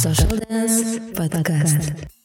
Social Dance Podcast.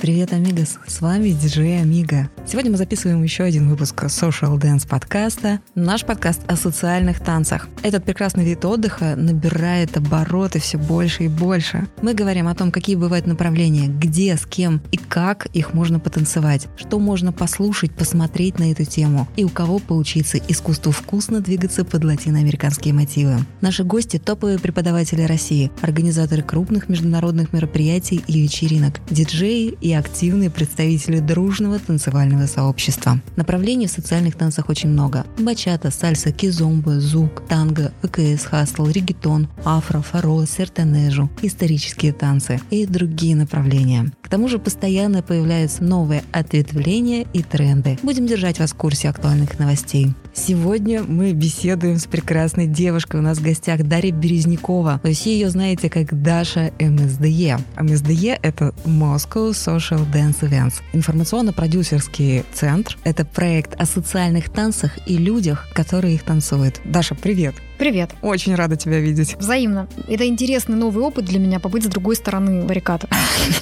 Привет, амигос! С вами диджей Амиго. Сегодня мы записываем еще один выпуск Social Dance подкаста. Наш подкаст о социальных танцах. Этот прекрасный вид отдыха набирает обороты все больше и больше. Мы говорим о том, какие бывают направления, где, с кем и как их можно потанцевать, что можно послушать, посмотреть на эту тему и у кого поучиться искусству вкусно двигаться под латиноамериканские мотивы. Наши гости – топовые преподаватели России, организаторы крупных международных мероприятий и вечеринок, диджеи и активные представители дружного танцевального сообщества. Направлений в социальных танцах очень много. Бачата, сальса, кизомба, зук, танго, ВКС, хастл, регетон, афро, фаро, сертанежу, исторические танцы и другие направления. К тому же постоянно появляются новые ответвления и тренды. Будем держать вас в курсе актуальных новостей. Сегодня мы беседуем с прекрасной девушкой. У нас в гостях Дарья Березнякова. Вы все ее знаете как Даша МСДЕ. МСДЕ — это Moscow Social Dance Events. Информационно-продюсерский центр — это проект о социальных танцах и людях, которые их танцуют. Даша, привет! Привет. Очень рада тебя видеть. Взаимно. Это интересный новый опыт для меня побыть с другой стороны баррикад.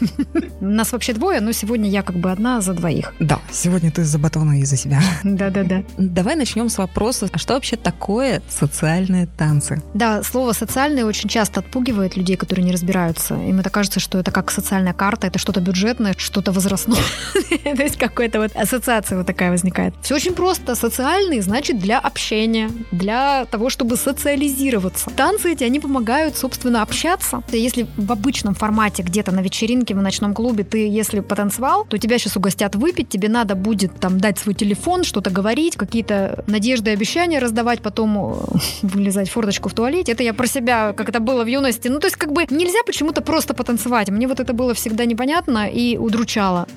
Нас вообще двое, но сегодня я как бы одна за двоих. Да, сегодня ты за батона и за себя. Да-да-да. Давай начнем с вопроса, а что вообще такое социальные танцы? Да, слово «социальное» очень часто отпугивает людей, которые не разбираются. Им это кажется, что это как социальная карта, это что-то бюджетное, что-то возрастное. То есть какая-то вот ассоциация вот такая возникает. Все очень просто. Социальный значит для общения, для того, чтобы социализироваться. Танцы эти, они помогают, собственно, общаться. Если в обычном формате где-то на вечеринке, в ночном клубе ты, если потанцевал, то тебя сейчас угостят выпить, тебе надо будет там дать свой телефон, что-то говорить, какие-то надежды и обещания раздавать, потом э, вылезать форточку в туалете. Это я про себя, как это было в юности. Ну, то есть, как бы нельзя почему-то просто потанцевать. Мне вот это было всегда непонятно и удручало.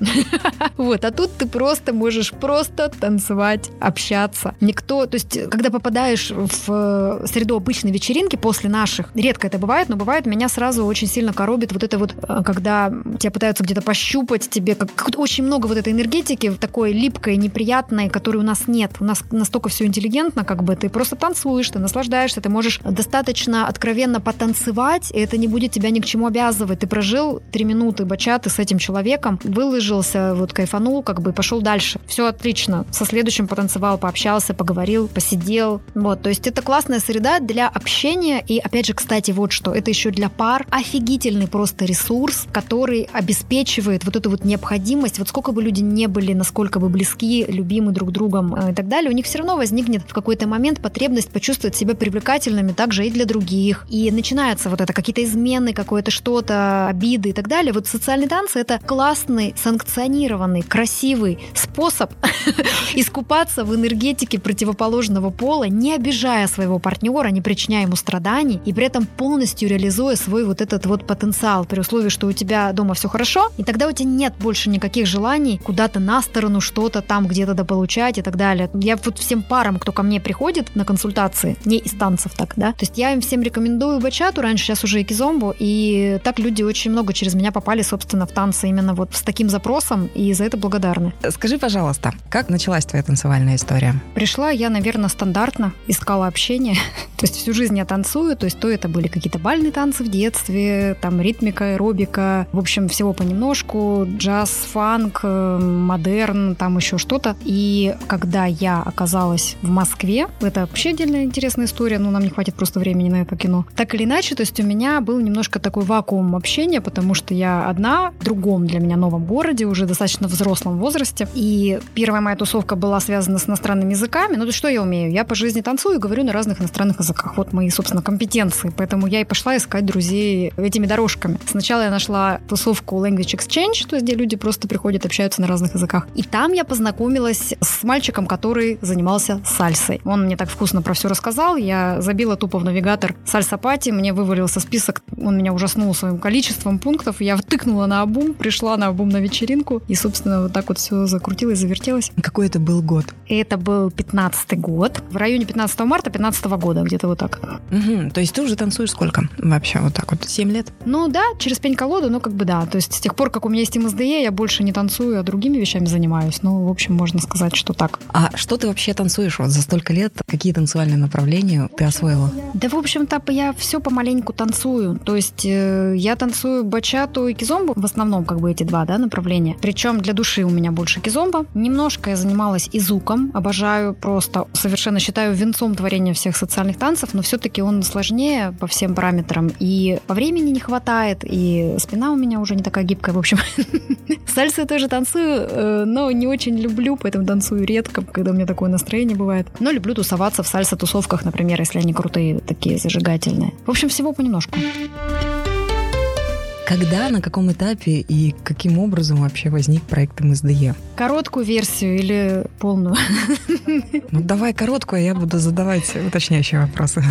Вот, а тут ты просто можешь просто танцевать, общаться. Никто, то есть, когда попадаешь в среду обычной вечеринки после наших, редко это бывает, но бывает, меня сразу очень сильно коробит вот это вот, э, когда тебя пытаются где-то пощупать, тебе как, очень много вот этой энергетики такой липкой, неприятной, которой у нас нет. У нас настолько все интеллигентно, как бы ты просто танцуешь, ты наслаждаешься, ты можешь достаточно откровенно потанцевать, и это не будет тебя ни к чему обязывать. Ты прожил три минуты бачаты с этим человеком, выложился, вот кайфанул, как бы пошел дальше. Все отлично. Со следующим потанцевал, пообщался, поговорил, посидел. Вот, то есть это классная среда для общения. И опять же, кстати, вот что, это еще для пар офигительный просто ресурс, который обеспечивает вот эту вот необходимость. Вот сколько бы люди не были, насколько бы близки, любимы друг другом э, и так далее, у них все равно возникнет в какой-то момент потребность почувствовать себя привлекательными также и для других. И начинается вот это какие-то измены, какое-то что-то, обиды и так далее. Вот социальные танцы — это классный, санкционированный, красивый способ искупаться в энергетике противоположного пола, не обижая своего партнера партнера, не причиняя ему страданий, и при этом полностью реализуя свой вот этот вот потенциал, при условии, что у тебя дома все хорошо, и тогда у тебя нет больше никаких желаний куда-то на сторону что-то там где-то получать и так далее. Я вот всем парам, кто ко мне приходит на консультации, не из танцев так, да, то есть я им всем рекомендую бачату, раньше сейчас уже и кизомбу, и так люди очень много через меня попали, собственно, в танцы именно вот с таким запросом, и за это благодарны. Скажи, пожалуйста, как началась твоя танцевальная история? Пришла я, наверное, стандартно, искала общение, То есть всю жизнь я танцую, то есть то это были какие-то бальные танцы в детстве, там ритмика, аэробика, в общем, всего понемножку, джаз, фанк, э, модерн, там еще что-то. И когда я оказалась в Москве, это вообще отдельная интересная история, но нам не хватит просто времени на это кино. Так или иначе, то есть у меня был немножко такой вакуум общения, потому что я одна в другом для меня новом городе, уже достаточно взрослом возрасте. И первая моя тусовка была связана с иностранными языками. Ну, то что я умею? Я по жизни танцую и говорю на разных иностранных языках. Вот мои, собственно, компетенции. Поэтому я и пошла искать друзей этими дорожками. Сначала я нашла тусовку Language Exchange, то есть где люди просто приходят, общаются на разных языках. И там я познакомилась с мальчиком, который занимался сальсой. Он мне так вкусно про все рассказал. Я забила тупо в навигатор сальса пати, мне вывалился список, он меня ужаснул своим количеством пунктов. Я втыкнула на обум, пришла на обум на вечеринку, и, собственно, вот так вот все закрутилось, завертелось. Какой это был год? Это был 15 год. В районе 15 марта 15 года, где-то вот так. Угу. То есть ты уже танцуешь сколько вообще? Вот так вот, 7 лет? Ну да, через пень-колоду, ну как бы да. То есть с тех пор, как у меня есть МСДЕ, я больше не танцую, а другими вещами занимаюсь. Ну, в общем, можно сказать, что так. А что ты вообще танцуешь вот за столько лет? Какие танцевальные направления ты освоила? Да, в общем-то, я все помаленьку танцую. То есть э, я танцую бачату и кизомбу, в основном как бы эти два да, направления. Причем для души у меня больше кизомба. Немножко я занималась изуком, обожаю просто, совершенно считаю венцом творения всех социальных танцев, но все-таки он сложнее по всем параметрам. И по времени не хватает, и спина у меня уже не такая гибкая. В общем, сальсу я тоже танцую, э, но не очень люблю, поэтому танцую редко, когда у меня такое настроение бывает. Но люблю тусоваться в сальса-тусовках, например, если они крутые, такие зажигательные. В общем, всего понемножку. Когда, на каком этапе и каким образом вообще возник проект МСДЕ? Короткую версию или полную? Ну, давай короткую, а я буду задавать уточняющие вопросы.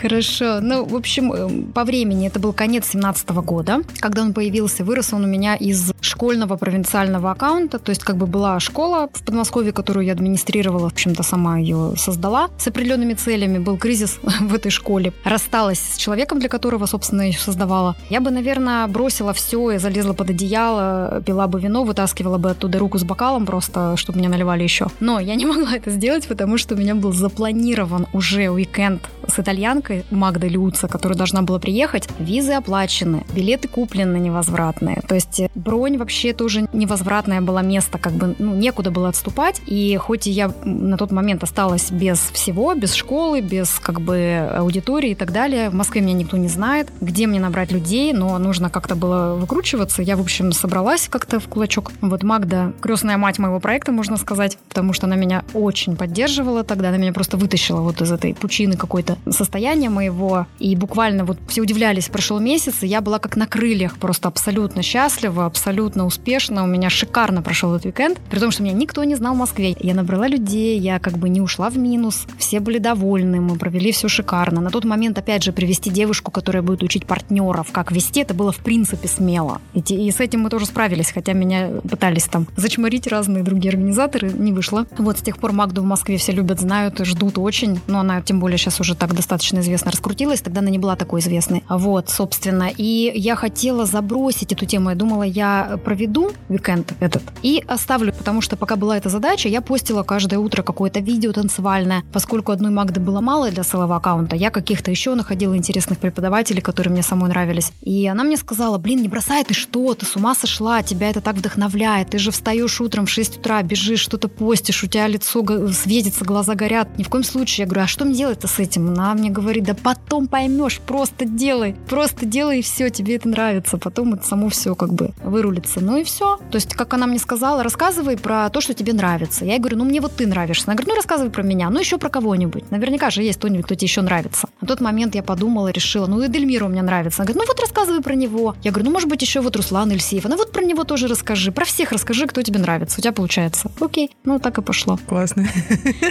Хорошо. Ну, в общем, э, по времени это был конец 17 года, когда он появился. Вырос он у меня из школьного провинциального аккаунта, то есть как бы была школа в Подмосковье, которую я администрировала, в общем-то, сама ее создала с определенными целями. Был кризис в этой школе. Рассталась с человеком, для которого, собственно, ее создавала. Я бы, наверное, бросила все и залезла под одеяло, пила бы вино, вытаскивала бы оттуда руку с бокалом просто, чтобы мне наливали еще. Но я не могла это сделать, потому что у меня был запланирован уже уикенд с итальянкой Магдой Люца, которая должна была приехать. Визы оплачены, билеты куплены невозвратные. То есть бронь вообще тоже невозвратное было место, как бы ну, некуда было отступать. И хоть и я на тот момент осталась без всего, без школы, без как бы аудитории и так далее, в Москве меня никто не знает, где мне набрать людей, но нужно как-то было выкручиваться. Я, в общем, собралась как-то в кулачок. Вот Магда, крестная мать моего проекта, можно сказать, потому что она меня очень поддерживала тогда, она меня просто вытащила вот из этой пучины какой-то состояния моего. И буквально вот все удивлялись, прошел месяц, и я была как на крыльях, просто абсолютно счастлива, абсолютно успешно. У меня шикарно прошел этот уикенд, при том, что меня никто не знал в Москве. Я набрала людей, я как бы не ушла в минус, все были довольны, мы провели все шикарно. На тот момент, опять же, привести девушку, которая будет учить партнеров, как вести, это было в принципе смело. И, и с этим мы тоже справились, хотя меня пытались там зачморить разные другие организаторы, не вышло. Вот с тех пор Магду в Москве все любят, знают ждут очень, но она тем более сейчас уже так достаточно известно раскрутилась, тогда она не была такой известной. Вот, собственно. И я хотела забросить эту тему. Я думала, я проведу уикенд этот и оставлю, потому что пока была эта задача, я постила каждое утро какое-то видео танцевальное. Поскольку одной Магды было мало для целого аккаунта, я каких-то еще находила интересных преподавателей, которые мне самой нравились. И она мне сказала, блин, не бросай ты что, ты с ума сошла, тебя это так вдохновляет, ты же встаешь утром в 6 утра, бежишь, что-то постишь, у тебя лицо светится, глаза горят. Ни в коем случае. Я говорю, а что мне делать-то с этим? Она мне говорит, да потом поймешь, просто делай, просто делай и все, тебе это нравится. Потом это само все как бы вырулится. Ну и все. То есть, как она мне сказала, рассказывай про то, что тебе нравится. Я ей говорю, ну мне вот ты нравишься. Она говорит, ну рассказывай про меня, ну еще про кого-нибудь. Наверняка же есть кто-нибудь, кто тебе еще нравится. На тот момент я подумала, решила, ну и Дельмира у меня нравится. Она говорит, ну вот рассказывай про него. Я говорю, ну может быть еще вот Руслан Ильсеев. Она вот про него тоже расскажи. Про всех расскажи, кто тебе нравится. У тебя получается. Окей. Ну так и пошло. Классно.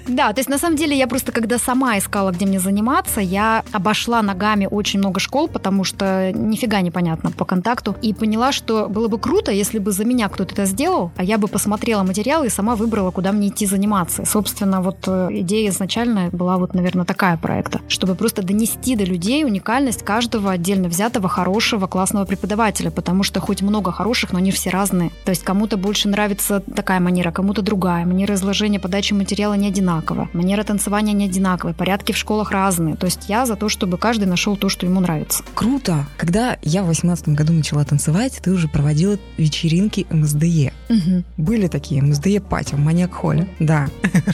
Да, то есть на самом деле я просто когда сама искала, где мне заниматься, я обошла ногами очень много школ, потому что нифига непонятно по контакту. И поняла, что было бы круто, если бы за меня кто-то это сделал, а я бы посмотрела материалы и сама выбрала, куда мне идти заниматься. Собственно, вот э, идея изначально была вот, наверное, такая проекта, чтобы просто донести до людей уникальность каждого отдельно взятого хорошего классного преподавателя, потому что хоть много хороших, но они все разные. То есть кому-то больше нравится такая манера, кому-то другая. Манера изложения, подачи материала не одинаковая. Манера танцевания не одинаковая. Порядки в школах разные. То есть я за то, чтобы каждый нашел то, что ему нравится. Круто! Когда я в 2018 году начала танцевать, ты уже проводила вечеринки МСДЕ. Угу. Были такие МСДЕ пати в Маньяк Холле. Да.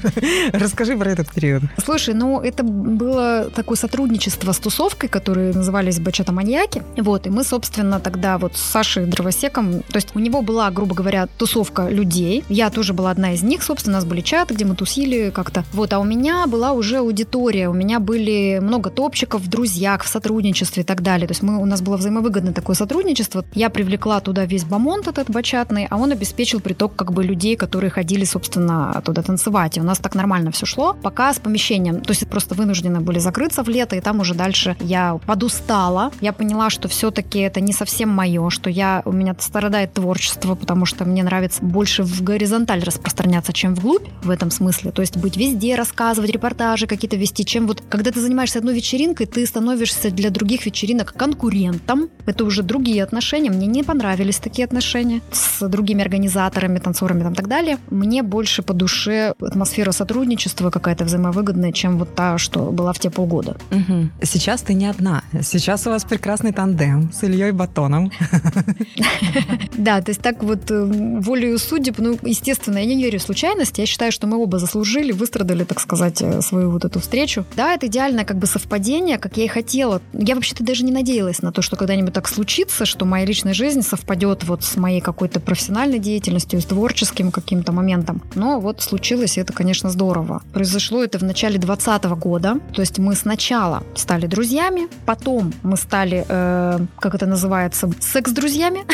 Расскажи про этот период. Слушай, ну это было такое сотрудничество с тусовкой, которые назывались Бачата Маньяки. Вот, и мы, собственно, тогда вот с Сашей Дровосеком, то есть у него была, грубо говоря, тусовка людей. Я тоже была одна из них, собственно, у нас были чаты, где мы тусили как-то. Вот, а у меня была уже аудитория, у меня были много топчиков в в сотрудничестве и так далее. То есть мы, у нас было взаимовыгодное такое сотрудничество. Я привлекла туда весь бомонд этот бачатный, а он обеспечил приток как бы людей, которые ходили, собственно, туда танцевать. И у нас так нормально все шло, пока с помещением. То есть просто вынуждены были закрыться в лето, и там уже дальше я подустала. Я поняла, что все-таки это не совсем мое, что я, у меня пропадает творчество, потому что мне нравится больше в горизонталь распространяться, чем вглубь в этом смысле. То есть быть везде, рассказывать, репортажи какие-то вести, чем вот, когда ты занимаешься одной вечеринкой, ты становишься для других вечеринок конкурентом. Это уже другие отношения. Мне не понравились такие отношения с другими организаторами, танцорами и так далее. Мне больше по душе атмосфера сотрудничества какая-то взаимовыгодная, чем вот та, что была в те полгода. Угу. Сейчас ты не одна. Сейчас у вас прекрасный тандем с Ильей Батоном. Да, то есть так вот э, волею судеб, ну, естественно, я не верю в случайность. Я считаю, что мы оба заслужили, выстрадали, так сказать, э, свою вот эту встречу. Да, это идеальное как бы совпадение, как я и хотела. Я вообще-то даже не надеялась на то, что когда-нибудь так случится, что моя личная жизнь совпадет вот с моей какой-то профессиональной деятельностью, с творческим каким-то моментом. Но вот случилось, и это, конечно, здорово. Произошло это в начале 2020 года. То есть мы сначала стали друзьями, потом мы стали, э, как это называется, секс-друзьями,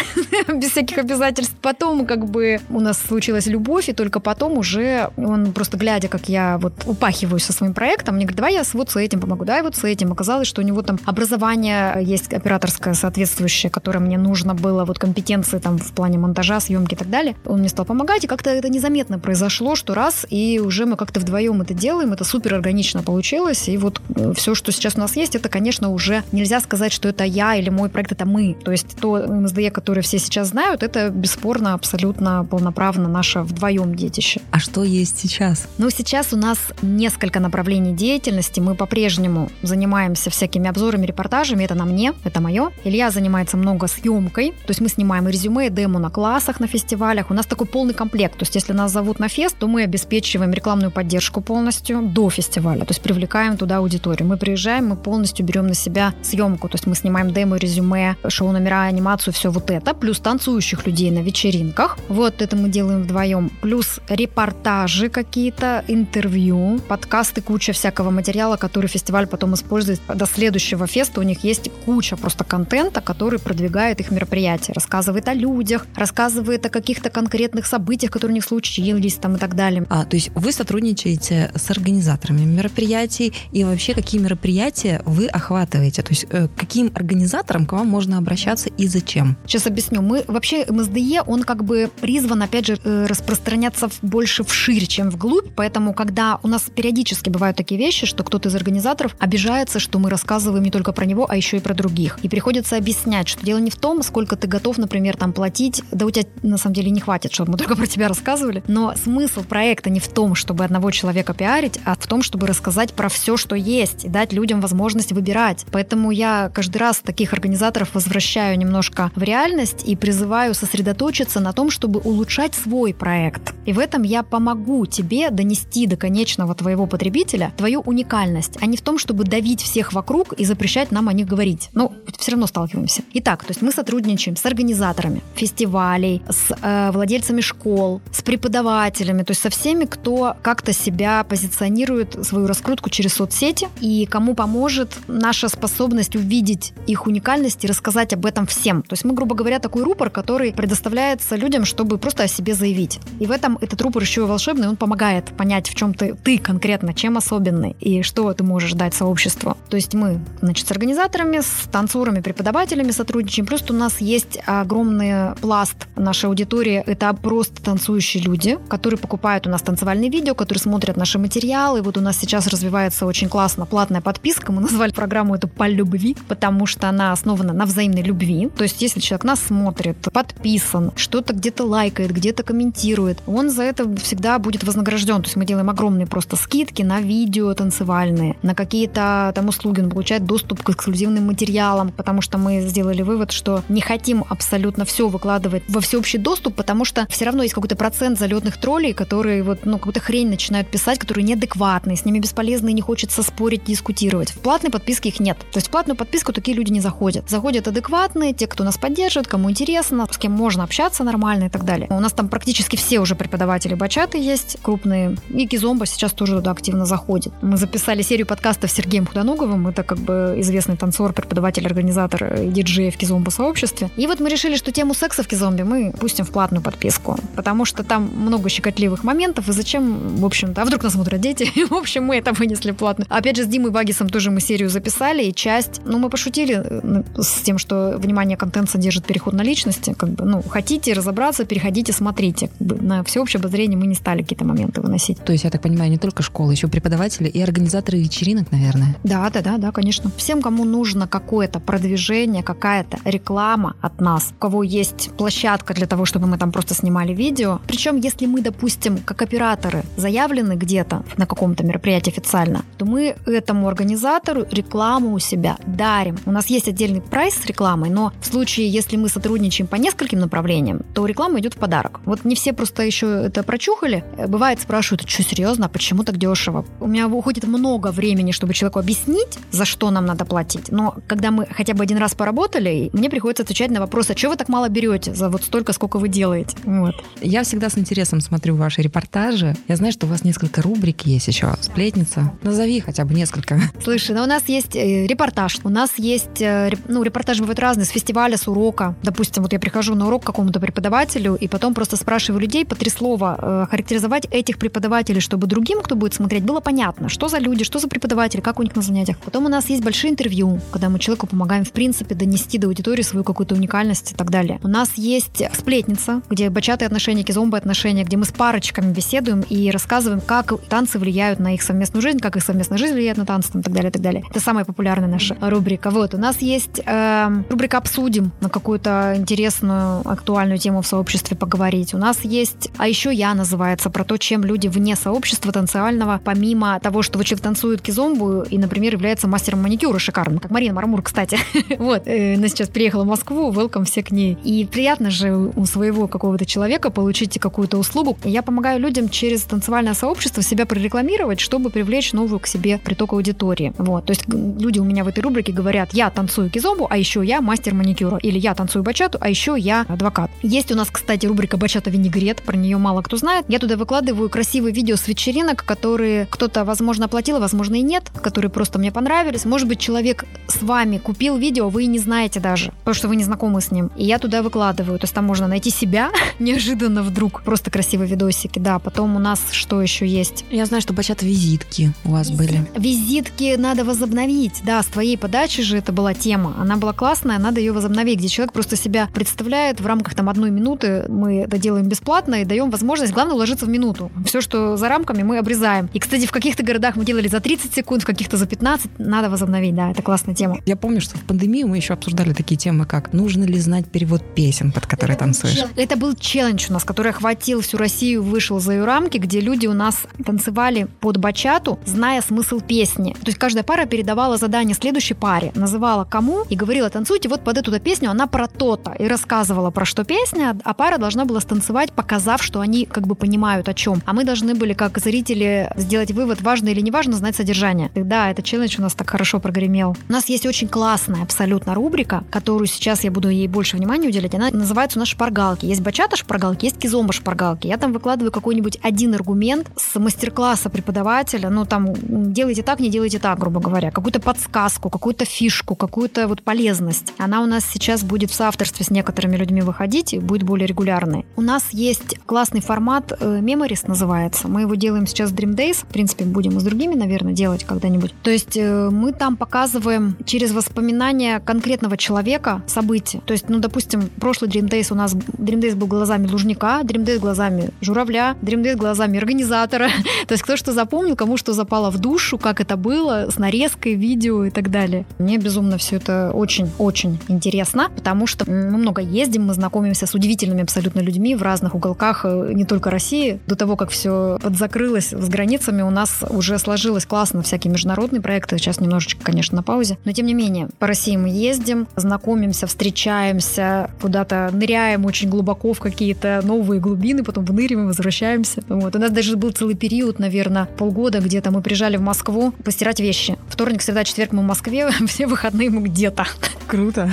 без всяких обязательств. Потом как бы у нас случилась любовь, и только потом уже он просто глядя, как я вот упахиваюсь со своим проектом, мне говорит, давай я вот с этим помогу, давай вот с этим. Оказалось, что у него там образование есть операторское соответствующее, которое мне нужно было, вот компетенции там в плане монтажа, съемки и так далее. Он мне стал помогать, и как-то это незаметно произошло, что раз, и уже мы как-то вдвоем это делаем, это супер органично получилось, и вот э, все, что сейчас у нас есть, это, конечно, уже нельзя сказать, что это я или мой проект, это мы. То есть то МСДЕ, которое все сейчас знают, это бесспорно, абсолютно полноправно наше вдвоем детище. А что есть сейчас? Ну, сейчас у нас несколько направлений деятельности. Мы по-прежнему занимаемся всякими обзорами, репортажами. Это на мне, это мое. Илья занимается много съемкой. То есть мы снимаем и резюме, и демо на классах, на фестивалях. У нас такой полный комплект. То есть если нас зовут на фест, то мы обеспечиваем рекламную поддержку полностью до фестиваля. То есть привлекаем туда аудиторию. Мы приезжаем, мы полностью берем на себя съемку. То есть мы снимаем демо, резюме, шоу-номера, анимацию, все вот это. Плюс танцующих людей на вечеринках. Вот это мы делаем вдвоем. Плюс репортажи какие-то, интервью, подкасты, куча всякого материала, который фестиваль потом использует до следующего феста. У них есть куча просто контента, который продвигает их мероприятие. Рассказывает о людях, рассказывает о каких-то конкретных событиях, которые у них случились там и так далее. А, то есть вы сотрудничаете с организаторами мероприятий и вообще какие мероприятия вы охватываете? То есть э, каким организаторам к вам можно обращаться и зачем? Сейчас объясню. Мы вообще МСДЕ, он как бы призван, опять же, э, распространяться больше вширь, чем вглубь. Поэтому, когда у нас периодически бывают такие вещи, что кто-то из организаторов обижается, что мы рассказываем не только про него, а еще и про других. И приходится объяснять, что дело не в том, сколько ты готов, например, там платить. Да у тебя на самом деле не хватит, чтобы мы только про тебя рассказывали. Но смысл проекта не в том, чтобы одного человека пиарить, а в том, чтобы рассказать про все, что есть, и дать людям возможность выбирать. Поэтому я каждый раз таких организаторов возвращаю немножко в реальность и призываю сосредоточиться на том, чтобы улучшать свой проект. И в этом я помогу тебе донести до конечного твоего потребителя твою уникальность, а не в том, чтобы давить всех вокруг и запрещать нам о них говорить. Ну, все равно сталкиваемся. Итак, то есть мы сотрудничаем с организаторами фестивалей, с э, владельцами школ, с преподавателями, то есть со всеми, кто как-то себя позиционирует, свою раскрутку через соцсети, и кому поможет наша способность увидеть их уникальность и рассказать об этом всем. То есть мы, грубо говоря, такой рупор, который предоставляется людям, чтобы просто о себе заявить. И в этом этот рупор еще и волшебный, он помогает понять, в чем ты, ты конкретно, чем особенный, и что ты можешь дать сообществу. То есть мы, значит, с организаторами, с танцорами, преподавателями сотрудничаем, плюс у нас есть огромный пласт нашей аудитории, это просто танцующие люди, которые покупают у нас танцевальные видео, которые смотрят наши материалы. Вот у нас сейчас развивается очень классно платная подписка, мы назвали программу эту «По любви», потому что она основана на взаимной любви. То есть если человек нас смотрит, подписан, что-то где-то лайкает, где-то комментирует, он за это всегда будет вознагражден. То есть мы делаем огромные просто скидки на видео танцевальные, на какие-то там услуги. Он получает доступ к эксклюзивным материалам, потому что мы сделали вывод, что не хотим абсолютно все выкладывать во всеобщий доступ, потому что все равно есть какой-то процент залетных троллей, которые вот, ну, какую-то хрень начинают писать, которые неадекватные, с ними бесполезно и не хочется спорить, дискутировать. В платной подписке их нет. То есть в платную подписку такие люди не заходят. Заходят адекватные, те, кто нас поддерживает, кому интересно, с кем можно общаться нормально и так далее. У нас там практически все уже преподаватели бачаты есть, крупные. И Кизомба сейчас тоже туда активно заходит. Мы записали серию подкастов с Сергеем Худоноговым. Это как бы известный танцор, преподаватель организатор и диджей в кизомбо сообществе. И вот мы решили, что тему секса в кизомбе мы пустим в платную подписку, потому что там много щекотливых моментов, и зачем, в общем-то, а вдруг нас смотрят дети? в общем, мы это вынесли платно. Опять же, с Димой Вагисом тоже мы серию записали, и часть, ну, мы пошутили э, с тем, что внимание контент содержит переход на личности, как бы, ну, хотите разобраться, переходите, смотрите. Как бы, на всеобщее обозрение мы не стали какие-то моменты выносить. То есть, я так понимаю, не только школы, еще преподаватели и организаторы вечеринок, наверное. Да, да, да, да, конечно. Всем, кому нужно какое-то продвижение, какая-то реклама от нас, у кого есть площадка для того, чтобы мы там просто снимали видео. Причем, если мы, допустим, как операторы заявлены где-то на каком-то мероприятии официально, то мы этому организатору рекламу у себя дарим. У нас есть отдельный прайс с рекламой, но в случае, если мы сотрудничаем по нескольким направлениям, то реклама идет в подарок. Вот не все просто еще это прочухали. Бывает, спрашивают, что серьезно, а почему так дешево? У меня уходит много времени, чтобы человеку объяснить, за что нам надо платить. Но когда мы хотя бы один раз поработали, мне приходится отвечать на вопрос, а что вы так мало берете за вот столько, сколько вы делаете? Вот. Я всегда с интересом смотрю ваши репортажи. Я знаю, что у вас несколько рубрик есть еще. Сплетница. Назови хотя бы несколько. Слушай, ну у нас есть э, репортаж. У нас есть, э, ну, репортажи бывают разные, с фестиваля, с урока. Допустим, вот я прихожу на урок к какому-то преподавателю, и потом просто спрашиваю людей по три слова э, характеризовать этих преподавателей, чтобы другим, кто будет смотреть, было понятно, что за люди, что за преподаватели, как у них на занятиях. Потом у нас есть большие интервью, когда мы человеку помогаем, в принципе, донести до аудитории свою какую-то уникальность и так далее. У нас есть сплетница, где бачатые отношения, кизомбы отношения, где мы с парочками беседуем и рассказываем, как танцы влияют на их совместную жизнь, как их совместная жизнь влияет на танцы и так далее, и так далее. Это самая популярная наша рубрика. Вот, у нас есть э, рубрика «Обсудим» на какую-то интересную, актуальную тему в сообществе поговорить. У нас есть «А еще я» называется, про то, чем люди вне сообщества танцевального, помимо того, что вот человек танцует кизомбу и, например, является мастером маникюра шикарным, как Марина Мармур, кстати. вот, э, она сейчас приехала в Москву, welcome все к ней. И приятно же у своего какого-то человека получить какую-то услугу. Я помогаю людям через танцевальное сообщество себя прорекламировать, чтобы привлечь новую к себе приток аудитории. Вот, то есть люди у меня в этой рубрике говорят, я танцую кизомбу, а еще я мастер маникюра. Или я танцую бачату, а еще я адвокат. Есть у нас, кстати, рубрика «Бачата винегрет», про нее мало кто знает. Я туда выкладываю красивые видео с вечеринок, которые кто-то, возможно, оплатил, возможно и нет, которые просто мне понравились. Может быть, человек с вами купил видео, вы и не знаете даже, потому что вы не знакомы с ним. И я туда выкладываю. То есть там можно найти себя неожиданно вдруг. Просто красивые видосики, да. Потом у нас что еще есть? Я знаю, что бачат визитки у вас были. Визитки надо возобновить. Да, с твоей подачи же это была тема. Она была классная, надо ее возобновить, где человек просто себя представляет в рамках там одной минуты. Мы это делаем бесплатно и даем возможность, главное, уложиться в минуту. Все, что за рамками, мы обрезаем. И, кстати, в каких-то городах мы делали за 30 секунд, в каких-то за 15. Надо возобновить, да, это классная тема. Я помню, что в пандемию мы еще обсуждали такие темы, как нужно ли знать перевод песен, под которые танцуешь. Это был челлендж у нас, который охватил всю Россию, вышел за ее рамки, где люди у нас танцевали под бачату, зная смысл песни. То есть каждая пара передавала задание следующей паре, называла кому и говорила, танцуйте вот под эту песню, она про то-то. И рассказывала про что песня, а пара должна была станцевать, показав, что они как бы понимают о чем. А мы должны были как зрители сделать вывод, важно или не важно знать содержание. Да, это челлендж у нас так хорошо прогремел. У нас есть очень классная абсолютно рубрика, которую сейчас я буду ей больше внимания уделять. Она называется у нас шпаргалки. Есть бачата шпаргалки, есть кизомба шпаргалки. Я там выкладываю какой-нибудь один аргумент с мастер-класса преподавателя. Ну, там, делайте так, не делайте так, грубо говоря. Какую-то подсказку, какую-то фишку, какую-то вот полезность. Она у нас сейчас будет в соавторстве с некоторыми людьми выходить и будет более регулярной. У нас есть классный формат э, Memories называется. Мы его делаем сейчас в Dream Days. В принципе, будем и с другими, наверное, делать когда-нибудь. То есть э, мы там показываем через воспоминания конкретного человека события. То есть, ну, допустим, прошлый Dream Days у нас Dream Days был глазами Лужника, Dream Days глазами журавля, Dream Days глазами организатора. То есть кто что запомнил, кому что запало в душу, как это было, с нарезкой, видео и так далее. Мне безумно все это очень-очень интересно, потому что мы много ездим, мы знакомимся с удивительными абсолютно людьми в разных уголках э, не только России. До того, как все подзакрылось с границами, у нас уже сложилось классно всякие международные проекты. Сейчас немножечко, конечно, на паузе. Но тем не менее, по России мы ездим, знакомимся, встречаемся, куда-то ныряем очень глубоко в какие-то новые глубины, потом выныриваем, возвращаемся. Вот. У нас даже был целый период, наверное, полгода, где-то мы приезжали в Москву постирать вещи. Вторник, среда, четверг мы в Москве, все выходные мы где-то. Круто.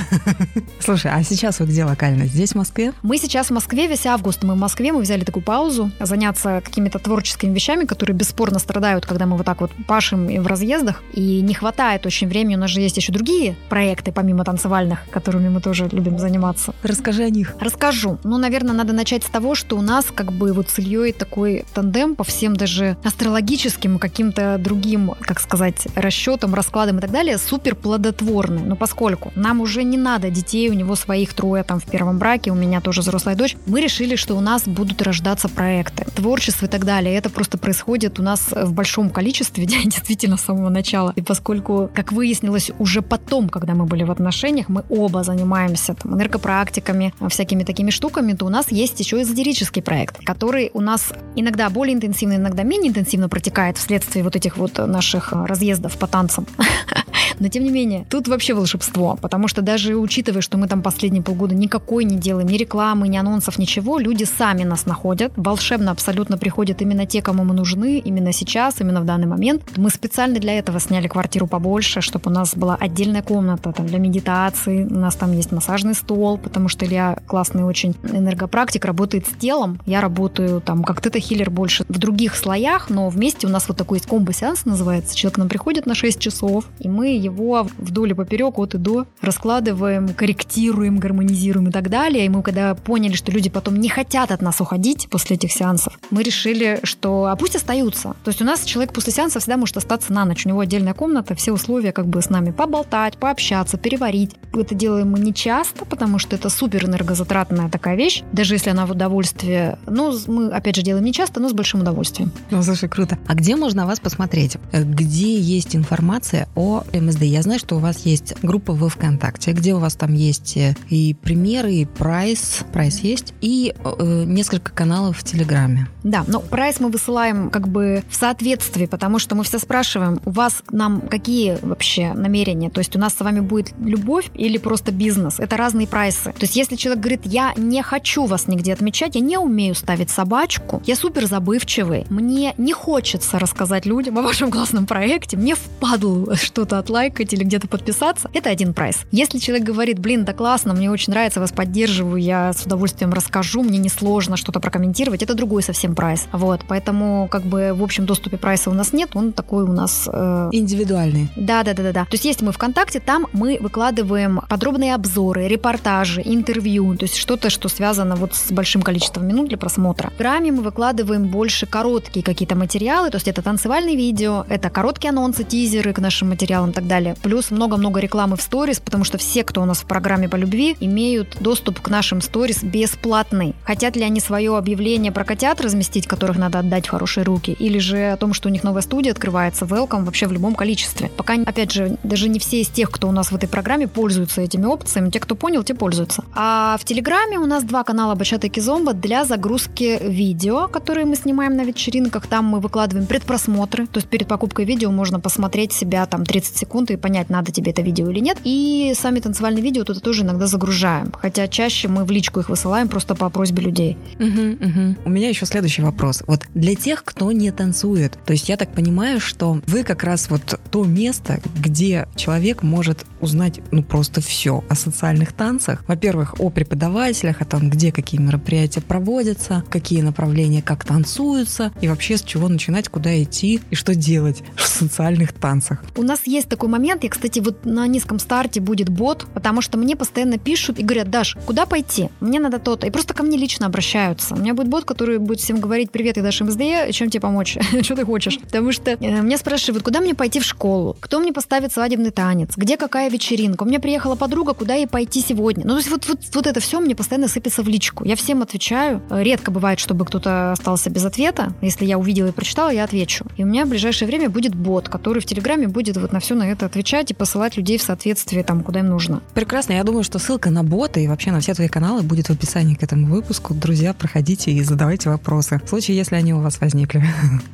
Слушай, а сейчас вы где локально? Здесь, в Москве? Мы сейчас в Москве, весь август мы в Москве, мы взяли такую паузу, заняться какими-то творческими вещами, которые бесспорно страдают, когда мы вот так вот пашем и в разъездах, и не хватает очень времени, у нас же есть еще другие проекты, помимо танцевальных, которыми мы тоже любим заниматься. Расскажи о них. Расскажу. Ну, наверное, надо начать с того, что у нас как бы вот с Ильей такой тандем по всем даже астрологическим каким-то другим, как сказать, расчетам, раскладам и так далее, супер плодотворный. Но поскольку нам уже не надо детей, у него своих трое там в первом браке, у меня тоже взрослая дочь, мы решили, что у нас будут рождаться проекты, творчество и так далее. Это просто происходит у нас в большом количестве, действительно, с самого начала. И поскольку, как выяснилось, уже потом, когда мы были в отношениях, мы оба занимаемся там, энергопрактиками, всякими такими штуками, то у нас есть еще эзотерический проект, который у нас иногда более интенсивно, иногда менее интенсивно протекает вследствие вот этих вот наших разъездов по танцам. Но тем не менее, тут вообще волшебство, потому что даже учитывая, что мы там последние полгода никакой не делаем, ни рекламы, ни анонсов, ничего, люди сами нас находят, волшебно абсолютно приходят именно те, кому мы нужны, именно сейчас, именно в данный момент. Мы специально для этого сняли квартиру побольше, чтобы у нас была отдельная комната там, для медитации, у нас там есть массажный стол, потому что Илья классный очень энергопрактик, работает с телом, я работаю там как тета-хиллер больше в других слоях, но вместе у нас вот такой есть комбо-сеанс называется, человек к нам приходит на 6 часов, и мы его вдоль и поперек, от и до раскладываем, корректируем, гармонизируем и так далее. И мы когда поняли, что люди потом не хотят от нас уходить после этих сеансов, мы решили, что а пусть остаются. То есть у нас человек после сеанса всегда может остаться на ночь. У него отдельная комната, все условия как бы с нами поболтать, пообщаться, переварить. Это делаем мы не часто, потому что это супер энергозатратная такая вещь. Даже если она в удовольствие, ну, мы опять же делаем не часто, но с большим удовольствием. Ну, слушай, круто. А где можно вас посмотреть? Где есть информация о МСД? Я знаю, что у вас есть группа в ВКонтакте, где у вас там есть э, и примеры, и прайс, прайс есть, и э, несколько каналов в Телеграме. Да, но прайс мы высылаем как бы в соответствии, потому что мы все спрашиваем, у вас нам какие вообще намерения? То есть у нас с вами будет любовь или просто бизнес? Это разные прайсы. То есть если человек говорит, я не хочу вас нигде отмечать, я не умею ставить собачку, я супер забывчивый, мне не хочется рассказать людям о вашем классном проекте, мне впадло что-то отлайкать или где-то подписаться, это один прайс. Если человек говорит, блин, да классно, мне очень нравится, вас поддерживаю, я с удовольствием расскажу, мне несложно что-то прокомментировать, это другой совсем прайс. Вот, поэтому как бы в общем доступе прайса у нас нет, он такой у нас... Э... Индивидуальный. Да, да, да, да, да. То есть есть мы ВКонтакте, там мы выкладываем подробные обзоры, репортажи, интервью, то есть что-то, что связано вот с большим количеством минут для просмотра. В Грамме мы выкладываем больше короткие какие-то материалы, то есть это танцевальные видео, это короткие анонсы, тизеры к нашим материалам и так далее. Плюс много-много рекламы в сторис, потому что все, кто у нас в программе по любви, имеют доступ к нашим сторис бесплатный. Хотят ли они свое объявление про котят разместить, которых надо отдать в хорошие руки, или же о том, что у них новая студия открывается, welcome вообще в любом количестве. Пока, опять же, даже не все из тех, кто у нас в этой программе, пользуются этими опциями. Те, кто понял, те пользуются. А в Телеграме у нас два канала Бачата и Кизомба для загрузки видео, которые мы снимаем на вечеринках. Там мы выкладываем предпросмотры, то есть перед покупкой видео можно посмотреть себя там 30 секунд и понять, надо тебе это видео или нет. И сами танцевальные видео туда тоже иногда загружаем. Хотя чаще мы в личку их высылаем просто по просьбе людей. Угу, угу. У меня еще следующий вопрос. Вот для тех, кто не танцует, то есть я так понимаю, что вы как раз вот то место, где человек может узнать ну просто все о социальных танцах. Во-первых, о преподавателях, о том, где какие мероприятия проводятся, какие направления как танцуются, и вообще с чего начинать, куда идти и что делать в социальных танцах. У нас есть такой момент, я, кстати, вот на низком старте будет бот, потому что мне постоянно пишут и говорят, Даш, куда пойти? Мне надо то-то. И просто ко мне лично обращаются. У меня будет бот, который будет всем говорить, привет, я Даша МСД, чем тебе помочь? что ты хочешь? Потому что э, меня спрашивают, куда мне пойти в школу? Кто мне поставит свадебный танец? Где какая вечеринка? У меня приехала подруга, куда ей пойти сегодня? Ну, то есть вот, вот, вот это все мне постоянно сыпется в личку. Я всем отвечаю. Редко бывает, чтобы кто-то остался без ответа. Если я увидела и прочитала, я отвечу. И у меня в ближайшее время будет бот, который в Телеграме будет вот на все на это отвечать и посылать людей в соответствии там, куда им нужно. Прекрасно. Я думаю, что ссылка на бота и вообще на все твои каналы будет в описании к этому выпуску. Друзья, проходите и задавайте вопросы. В случае, если они у вас возникли.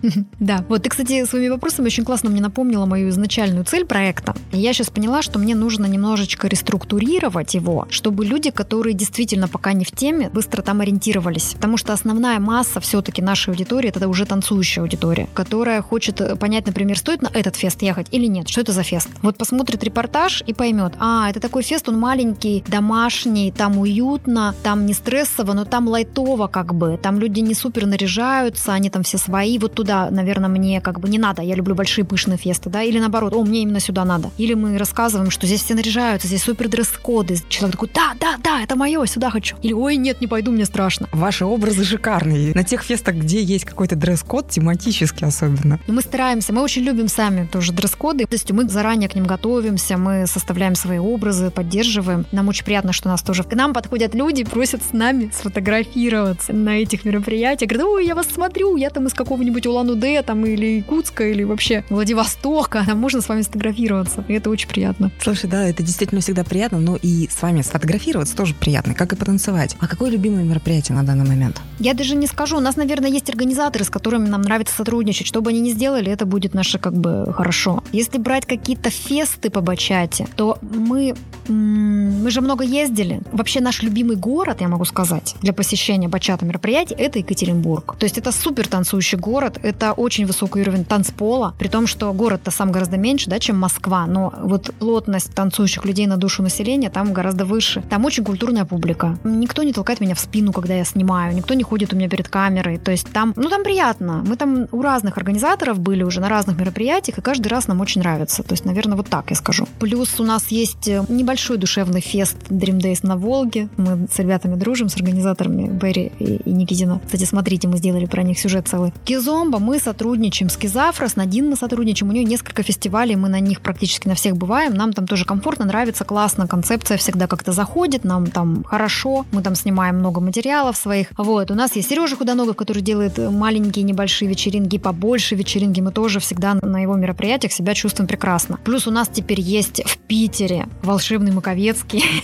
Да. Вот ты, кстати, своими вопросами очень классно мне напомнила мою изначальную цель проекта. Я сейчас поняла, что мне нужно немножечко реструктурировать его, чтобы люди, которые действительно пока не в теме, быстро там ориентировались. Потому что основная масса все-таки нашей аудитории это уже танцующая аудитория, которая хочет понять, например, стоит на этот фест ехать или нет, что это за фест фест. Вот посмотрит репортаж и поймет, а, это такой фест, он маленький, домашний, там уютно, там не стрессово, но там лайтово как бы, там люди не супер наряжаются, они там все свои, вот туда, наверное, мне как бы не надо, я люблю большие пышные фесты, да, или наоборот, о, мне именно сюда надо. Или мы рассказываем, что здесь все наряжаются, здесь супер дресс-коды, человек такой, да, да, да, это мое, сюда хочу. Или, ой, нет, не пойду, мне страшно. Ваши образы шикарные. На тех фестах, где есть какой-то дресс-код, тематический особенно. Но мы стараемся, мы очень любим сами тоже дресс-коды, то есть мы заранее к ним готовимся, мы составляем свои образы, поддерживаем. Нам очень приятно, что нас тоже к нам подходят люди, просят с нами сфотографироваться на этих мероприятиях. Говорят, ой, я вас смотрю, я там из какого-нибудь Улан-Удэ там или Якутска или вообще Владивостока, там можно с вами сфотографироваться. И это очень приятно. Слушай, да, это действительно всегда приятно, но и с вами сфотографироваться тоже приятно, как и потанцевать. А какое любимое мероприятие на данный момент? Я даже не скажу. У нас, наверное, есть организаторы, с которыми нам нравится сотрудничать. Что бы они ни сделали, это будет наше как бы хорошо. Если брать какие-то фесты по бачате, то мы, мы же много ездили. Вообще наш любимый город, я могу сказать, для посещения бачата мероприятий, это Екатеринбург. То есть это супер танцующий город, это очень высокий уровень танцпола, при том, что город-то сам гораздо меньше, да, чем Москва, но вот плотность танцующих людей на душу населения там гораздо выше. Там очень культурная публика. Никто не толкает меня в спину, когда я снимаю, никто не ходит у меня перед камерой. То есть там, ну там приятно. Мы там у разных организаторов были уже на разных мероприятиях, и каждый раз нам очень нравится. То есть, наверное, вот так я скажу. Плюс у нас есть э, небольшой душевный фест Dream Days на Волге. Мы с ребятами дружим, с организаторами Берри и, Никитина. Кстати, смотрите, мы сделали про них сюжет целый. Кизомба, мы сотрудничаем с Кизафра, с Надин мы сотрудничаем. У нее несколько фестивалей, мы на них практически на всех бываем. Нам там тоже комфортно, нравится, классно. Концепция всегда как-то заходит, нам там хорошо. Мы там снимаем много материалов своих. Вот, у нас есть Сережа Худоногов, который делает маленькие небольшие вечеринки, побольше вечеринки. Мы тоже всегда на его мероприятиях себя чувствуем прекрасно. Плюс у нас теперь есть в Питере волшебный Маковецкий.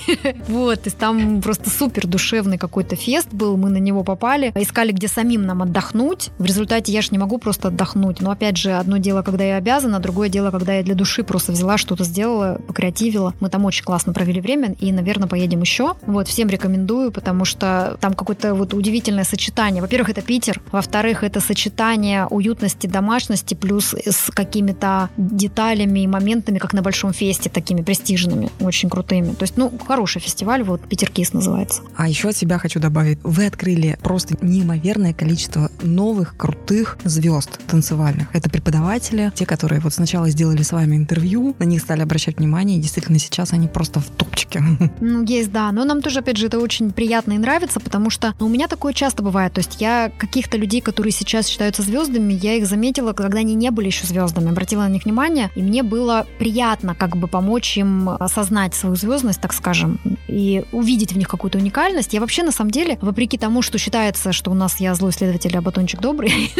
Вот, есть там просто супер душевный какой-то фест был, мы на него попали, искали, где самим нам отдохнуть. В результате я же не могу просто отдохнуть. Но опять же, одно дело, когда я обязана, другое дело, когда я для души просто взяла, что-то сделала, покреативила. Мы там очень классно провели время и, наверное, поедем еще. Вот, всем рекомендую, потому что там какое-то вот удивительное сочетание. Во-первых, это Питер. Во-вторых, это сочетание уютности, домашности плюс с какими-то деталями и моментами, как на Большом фесте, такими престижными, очень крутыми. То есть, ну, хороший фестиваль, вот Питер Кис называется. А еще от себя хочу добавить, вы открыли просто неимоверное количество новых крутых звезд танцевальных. Это преподаватели, те, которые вот сначала сделали с вами интервью, на них стали обращать внимание, и действительно сейчас они просто в топчике. Ну, есть, да. Но нам тоже, опять же, это очень приятно и нравится, потому что ну, у меня такое часто бывает. То есть я каких-то людей, которые сейчас считаются звездами, я их заметила, когда они не были еще звездами, обратила на них внимание, и мне было приятно как бы помочь им осознать свою звездность, так скажем, и увидеть в них какую-то уникальность. Я вообще, на самом деле, вопреки тому, что считается, что у нас я злой следователь, а батончик добрый,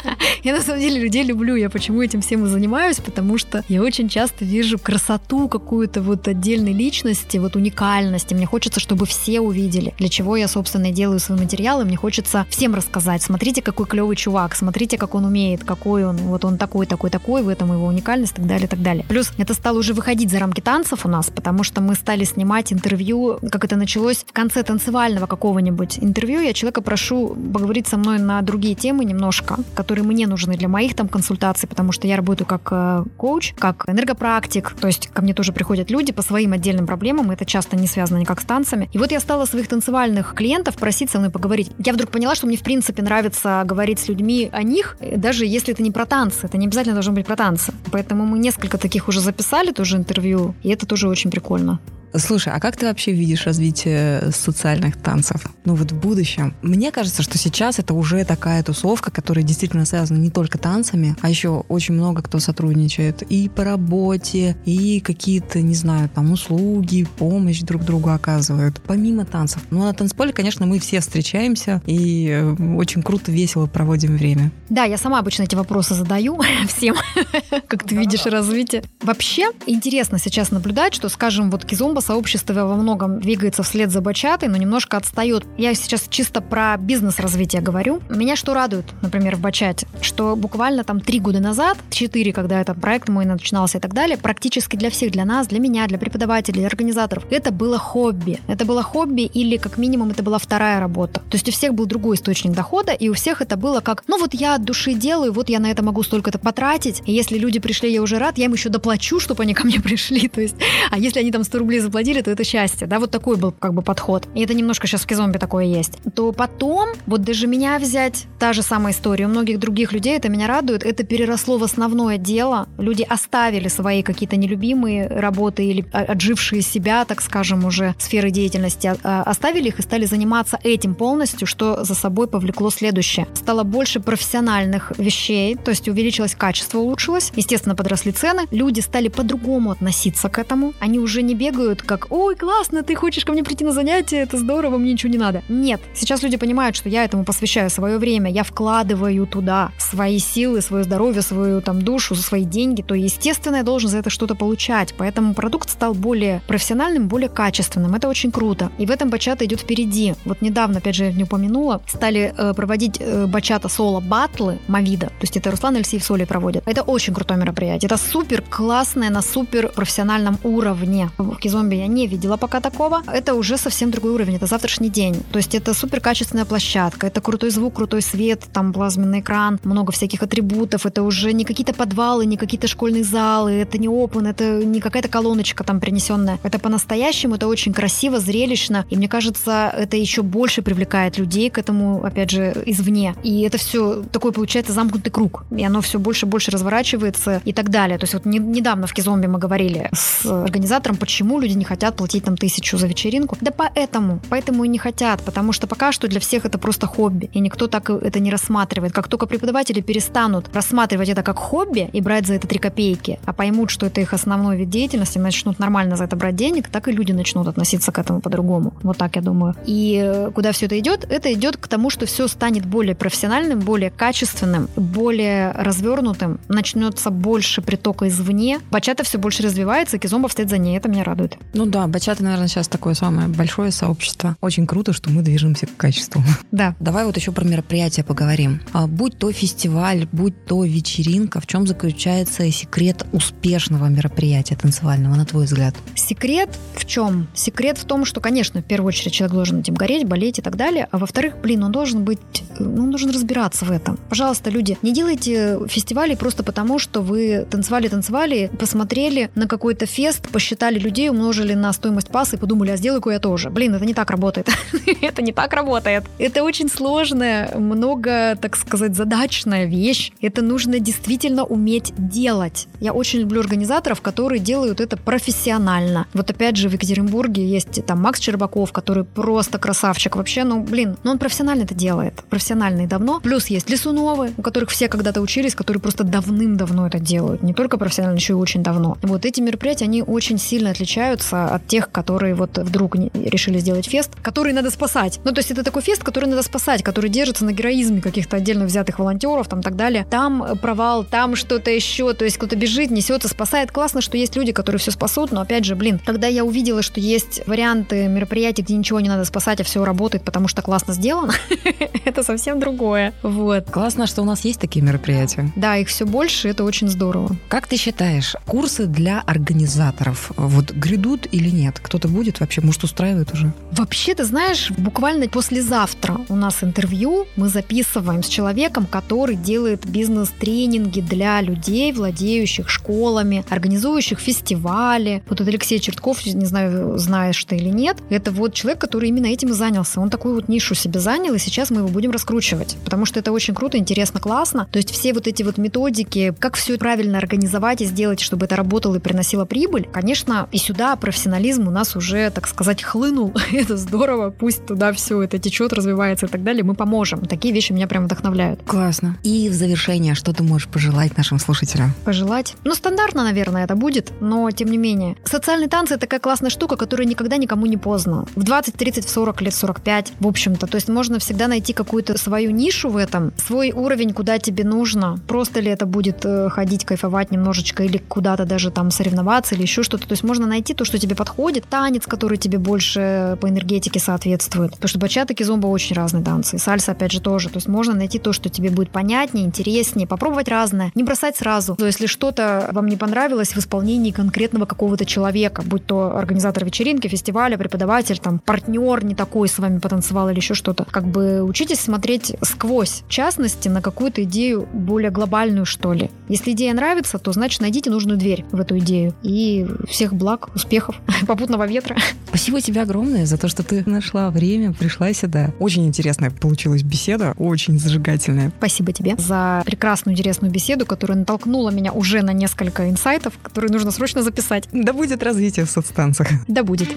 я на самом деле людей люблю. Я почему этим всем и занимаюсь? Потому что я очень часто вижу красоту какую-то вот отдельной личности, вот уникальности. Мне хочется, чтобы все увидели, для чего я, собственно, и делаю свои материалы. Мне хочется всем рассказать. Смотрите, какой клевый чувак, смотрите, как он умеет, какой он, вот он такой, такой, такой, в этом его уникальность, и так далее, и так далее. Плюс это стало уже выходить за рамки танцев у нас, потому что мы стали снимать интервью, как это началось в конце танцевального какого-нибудь интервью. Я человека прошу поговорить со мной на другие темы немножко, которые мне нужны для моих там консультаций, потому что я работаю как э, коуч, как энергопрактик, то есть ко мне тоже приходят люди по своим отдельным проблемам, и это часто не связано никак с танцами. И вот я стала своих танцевальных клиентов просить со мной поговорить. Я вдруг поняла, что мне в принципе нравится говорить с людьми о них, даже если это не про танцы, это не обязательно должно быть про танцы. Поэтому мы несколько таких уже записали, тоже интервью, и это тоже очень прикольно. Слушай, а как ты вообще видишь развитие социальных танцев? Ну вот в будущем. Мне кажется, что сейчас это уже такая тусовка, которая действительно связана не только танцами, а еще очень много кто сотрудничает и по работе, и какие-то, не знаю, там услуги, помощь друг другу оказывают. Помимо танцев. Ну, на танцполе, конечно, мы все встречаемся и э, очень круто, весело проводим время. Да, я сама обычно эти вопросы задаю всем, как ты видишь развитие. Вообще интересно сейчас наблюдать, что, скажем, вот Кизомба сообщество во многом двигается вслед за бачатой, но немножко отстает. Я сейчас чисто про бизнес-развитие говорю. Меня что радует, например, в бачате, что буквально там три года назад, четыре, когда этот проект мой начинался и так далее, практически для всех, для нас, для меня, для преподавателей, организаторов, это было хобби. Это было хобби или как минимум это была вторая работа. То есть у всех был другой источник дохода, и у всех это было как, ну вот я от души делаю, вот я на это могу столько-то потратить, и если люди пришли, я уже рад, я им еще доплачу, чтобы они ко мне пришли. То есть, а если они там 100 рублей заплатили, то это счастье. Да, вот такой был как бы подход. И это немножко сейчас в Кизомбе такое есть. То потом, вот даже меня взять, та же самая история, у многих других людей это меня радует, это переросло в основное дело. Люди оставили свои какие-то нелюбимые работы или отжившие себя, так скажем, уже сферы деятельности, а, а, оставили их и стали заниматься этим полностью, что за собой повлекло следующее. Стало больше профессиональных вещей, то есть увеличилось качество, улучшилось. Естественно, подросли цены. Люди стали по-другому относиться к этому. Они уже не бегают как «Ой, классно, ты хочешь ко мне прийти на занятие, это здорово, мне ничего не надо». Нет, сейчас люди понимают, что я этому посвящаю свое время, я вкладываю туда свои силы, свое здоровье, свою там душу, свои деньги, то, естественно, я должен за это что-то получать. Поэтому продукт стал более профессиональным, более качественным. Это очень круто. И в этом бачата идет впереди. Вот недавно, опять же, я не упомянула, стали э, проводить э, бачата соло батлы Мавида. То есть это Руслан Алексеев Соли проводит. Это очень крутое мероприятие. Это супер классное на супер профессиональном уровне. В Кизомби я не видела пока такого. Это уже совсем другой уровень. Это завтрашний день. То есть это супер качественная площадка. Это крутой звук, крутой свет, там плазменный экран, много всяких атрибутов. Это уже не какие-то подвалы, не какие-то школьные залы. Это не опен, это не какая-то колоночка там принесенная. Это по-настоящему, это очень красиво, зрелищно. И мне кажется, это еще больше привлекает людей к этому, опять же, извне. И это все такой получается замкнутый круг. И оно все больше и больше разворачивается и так далее. То есть вот не, недавно в Кизомбе мы говорили с организатором, почему люди не хотят платить там тысячу за вечеринку. Да поэтому. Поэтому и не хотят. Потому что пока что для всех это просто хобби. И никто так это не рассматривает. Как только преподаватели перестанут рассматривать это как хобби и брать за это три копейки, а поймут, что это их основной вид деятельности, начнут нормально за это брать денег, так и люди начнут относиться к этому по-другому. Вот так я думаю. И куда все это идет? Это идет к тому, что все станет более профессиональным, более качественным, более развернутым, начнется больше притока извне. Бачата все больше развивается, и Кизомба встает за ней. Это меня радует. Ну да, бачата, наверное, сейчас такое самое большое сообщество. Очень круто, что мы движемся к качеству. Да. Давай вот еще про мероприятия поговорим. А, будь то фестиваль, будь то вечеринка, в чем заключается секрет успешного мероприятия танцевального, на твой взгляд? Секрет в чем? Секрет в том, что, конечно, в первую очередь человек должен этим гореть, болеть и так далее, а во-вторых, блин, он должен быть, ну, он должен разбираться в этом. Пожалуйста, люди, не делайте фестивали просто потому, что вы танцевали-танцевали, посмотрели на какой-то фест, посчитали людей, умножили на стоимость паса и подумали, а сделаю-ка я тоже. Блин, это не так работает. это не так работает. Это очень сложная, много, так сказать, задачная вещь. Это нужно действительно уметь делать. Я очень люблю организаторов, которые делают это профессионально. Вот опять же в Екатеринбурге есть там Макс Чербаков, который просто красавчик вообще. Ну, блин, ну он профессионально это делает. Профессионально и давно. Плюс есть Лисуновы, у которых все когда-то учились, которые просто давным-давно это делают. Не только профессионально, еще и очень давно. Вот эти мероприятия, они очень сильно отличаются от тех, которые вот вдруг решили сделать фест, который надо спасать. Ну, то есть это такой фест, который надо спасать, который держится на героизме каких-то отдельно взятых волонтеров, там так далее. Там провал, там что-то еще, то есть кто-то бежит, несется, спасает. Классно, что есть люди, которые все спасут, но опять же, блин, когда я увидела, что есть варианты мероприятий, где ничего не надо спасать, а все работает, потому что классно сделано, это совсем другое. Вот. Классно, что у нас есть такие мероприятия. Да, их все больше, это очень здорово. Как ты считаешь, курсы для организаторов вот грядут или нет? Кто-то будет вообще, может, устраивает уже? Вообще, ты знаешь, буквально послезавтра у нас интервью мы записываем с человеком, который делает бизнес-тренинги для людей, владеющих школами, организующих фестивали. Вот это Алексей Чертков, не знаю, знаешь ты или нет, это вот человек, который именно этим и занялся. Он такую вот нишу себе занял, и сейчас мы его будем раскручивать, потому что это очень круто, интересно, классно. То есть все вот эти вот методики, как все правильно организовать и сделать, чтобы это работало и приносило прибыль, конечно, и сюда профессионализм у нас уже, так сказать, хлынул. это здорово, пусть туда все это течет, развивается и так далее, мы поможем. Такие вещи меня прям вдохновляют. Классно. И в завершение, что ты можешь пожелать нашим слушателям? Пожелать? Ну, стандартно, наверное, это будет, но тем не менее. Социальные танцы — это такая классная классная штука, которая никогда никому не поздно. В 20, 30, в 40 лет, 45, в общем-то. То есть можно всегда найти какую-то свою нишу в этом, свой уровень, куда тебе нужно. Просто ли это будет э, ходить, кайфовать немножечко или куда-то даже там соревноваться или еще что-то. То есть можно найти то, что тебе подходит, танец, который тебе больше по энергетике соответствует. Потому что бачата, кизомба очень разные танцы. И сальса, опять же, тоже. То есть можно найти то, что тебе будет понятнее, интереснее, попробовать разное. Не бросать сразу. То если что-то вам не понравилось в исполнении конкретного какого-то человека, будь то организатор вечеринки, фестиваля, преподаватель, там, партнер не такой с вами потанцевал или еще что-то. Как бы учитесь смотреть сквозь, в частности, на какую-то идею более глобальную, что ли. Если идея нравится, то значит найдите нужную дверь в эту идею. И всех благ, успехов, попутного ветра. Спасибо тебе огромное за то, что ты нашла время, пришла сюда. Очень интересная получилась беседа, очень зажигательная. Спасибо тебе за прекрасную, интересную беседу, которая натолкнула меня уже на несколько инсайтов, которые нужно срочно записать. Да будет развитие в соцтанцах. Да будет.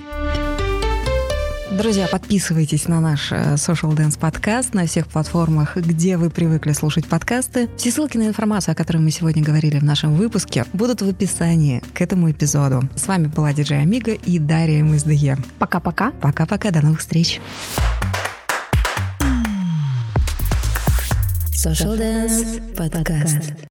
Друзья, подписывайтесь на наш э, Social Dance подкаст на всех платформах, где вы привыкли слушать подкасты. Все ссылки на информацию, о которой мы сегодня говорили в нашем выпуске, будут в описании к этому эпизоду. С вами была диджей Амига и Дарья МСДЕ. Пока-пока. Пока-пока, до новых встреч. Social Dance Podcast.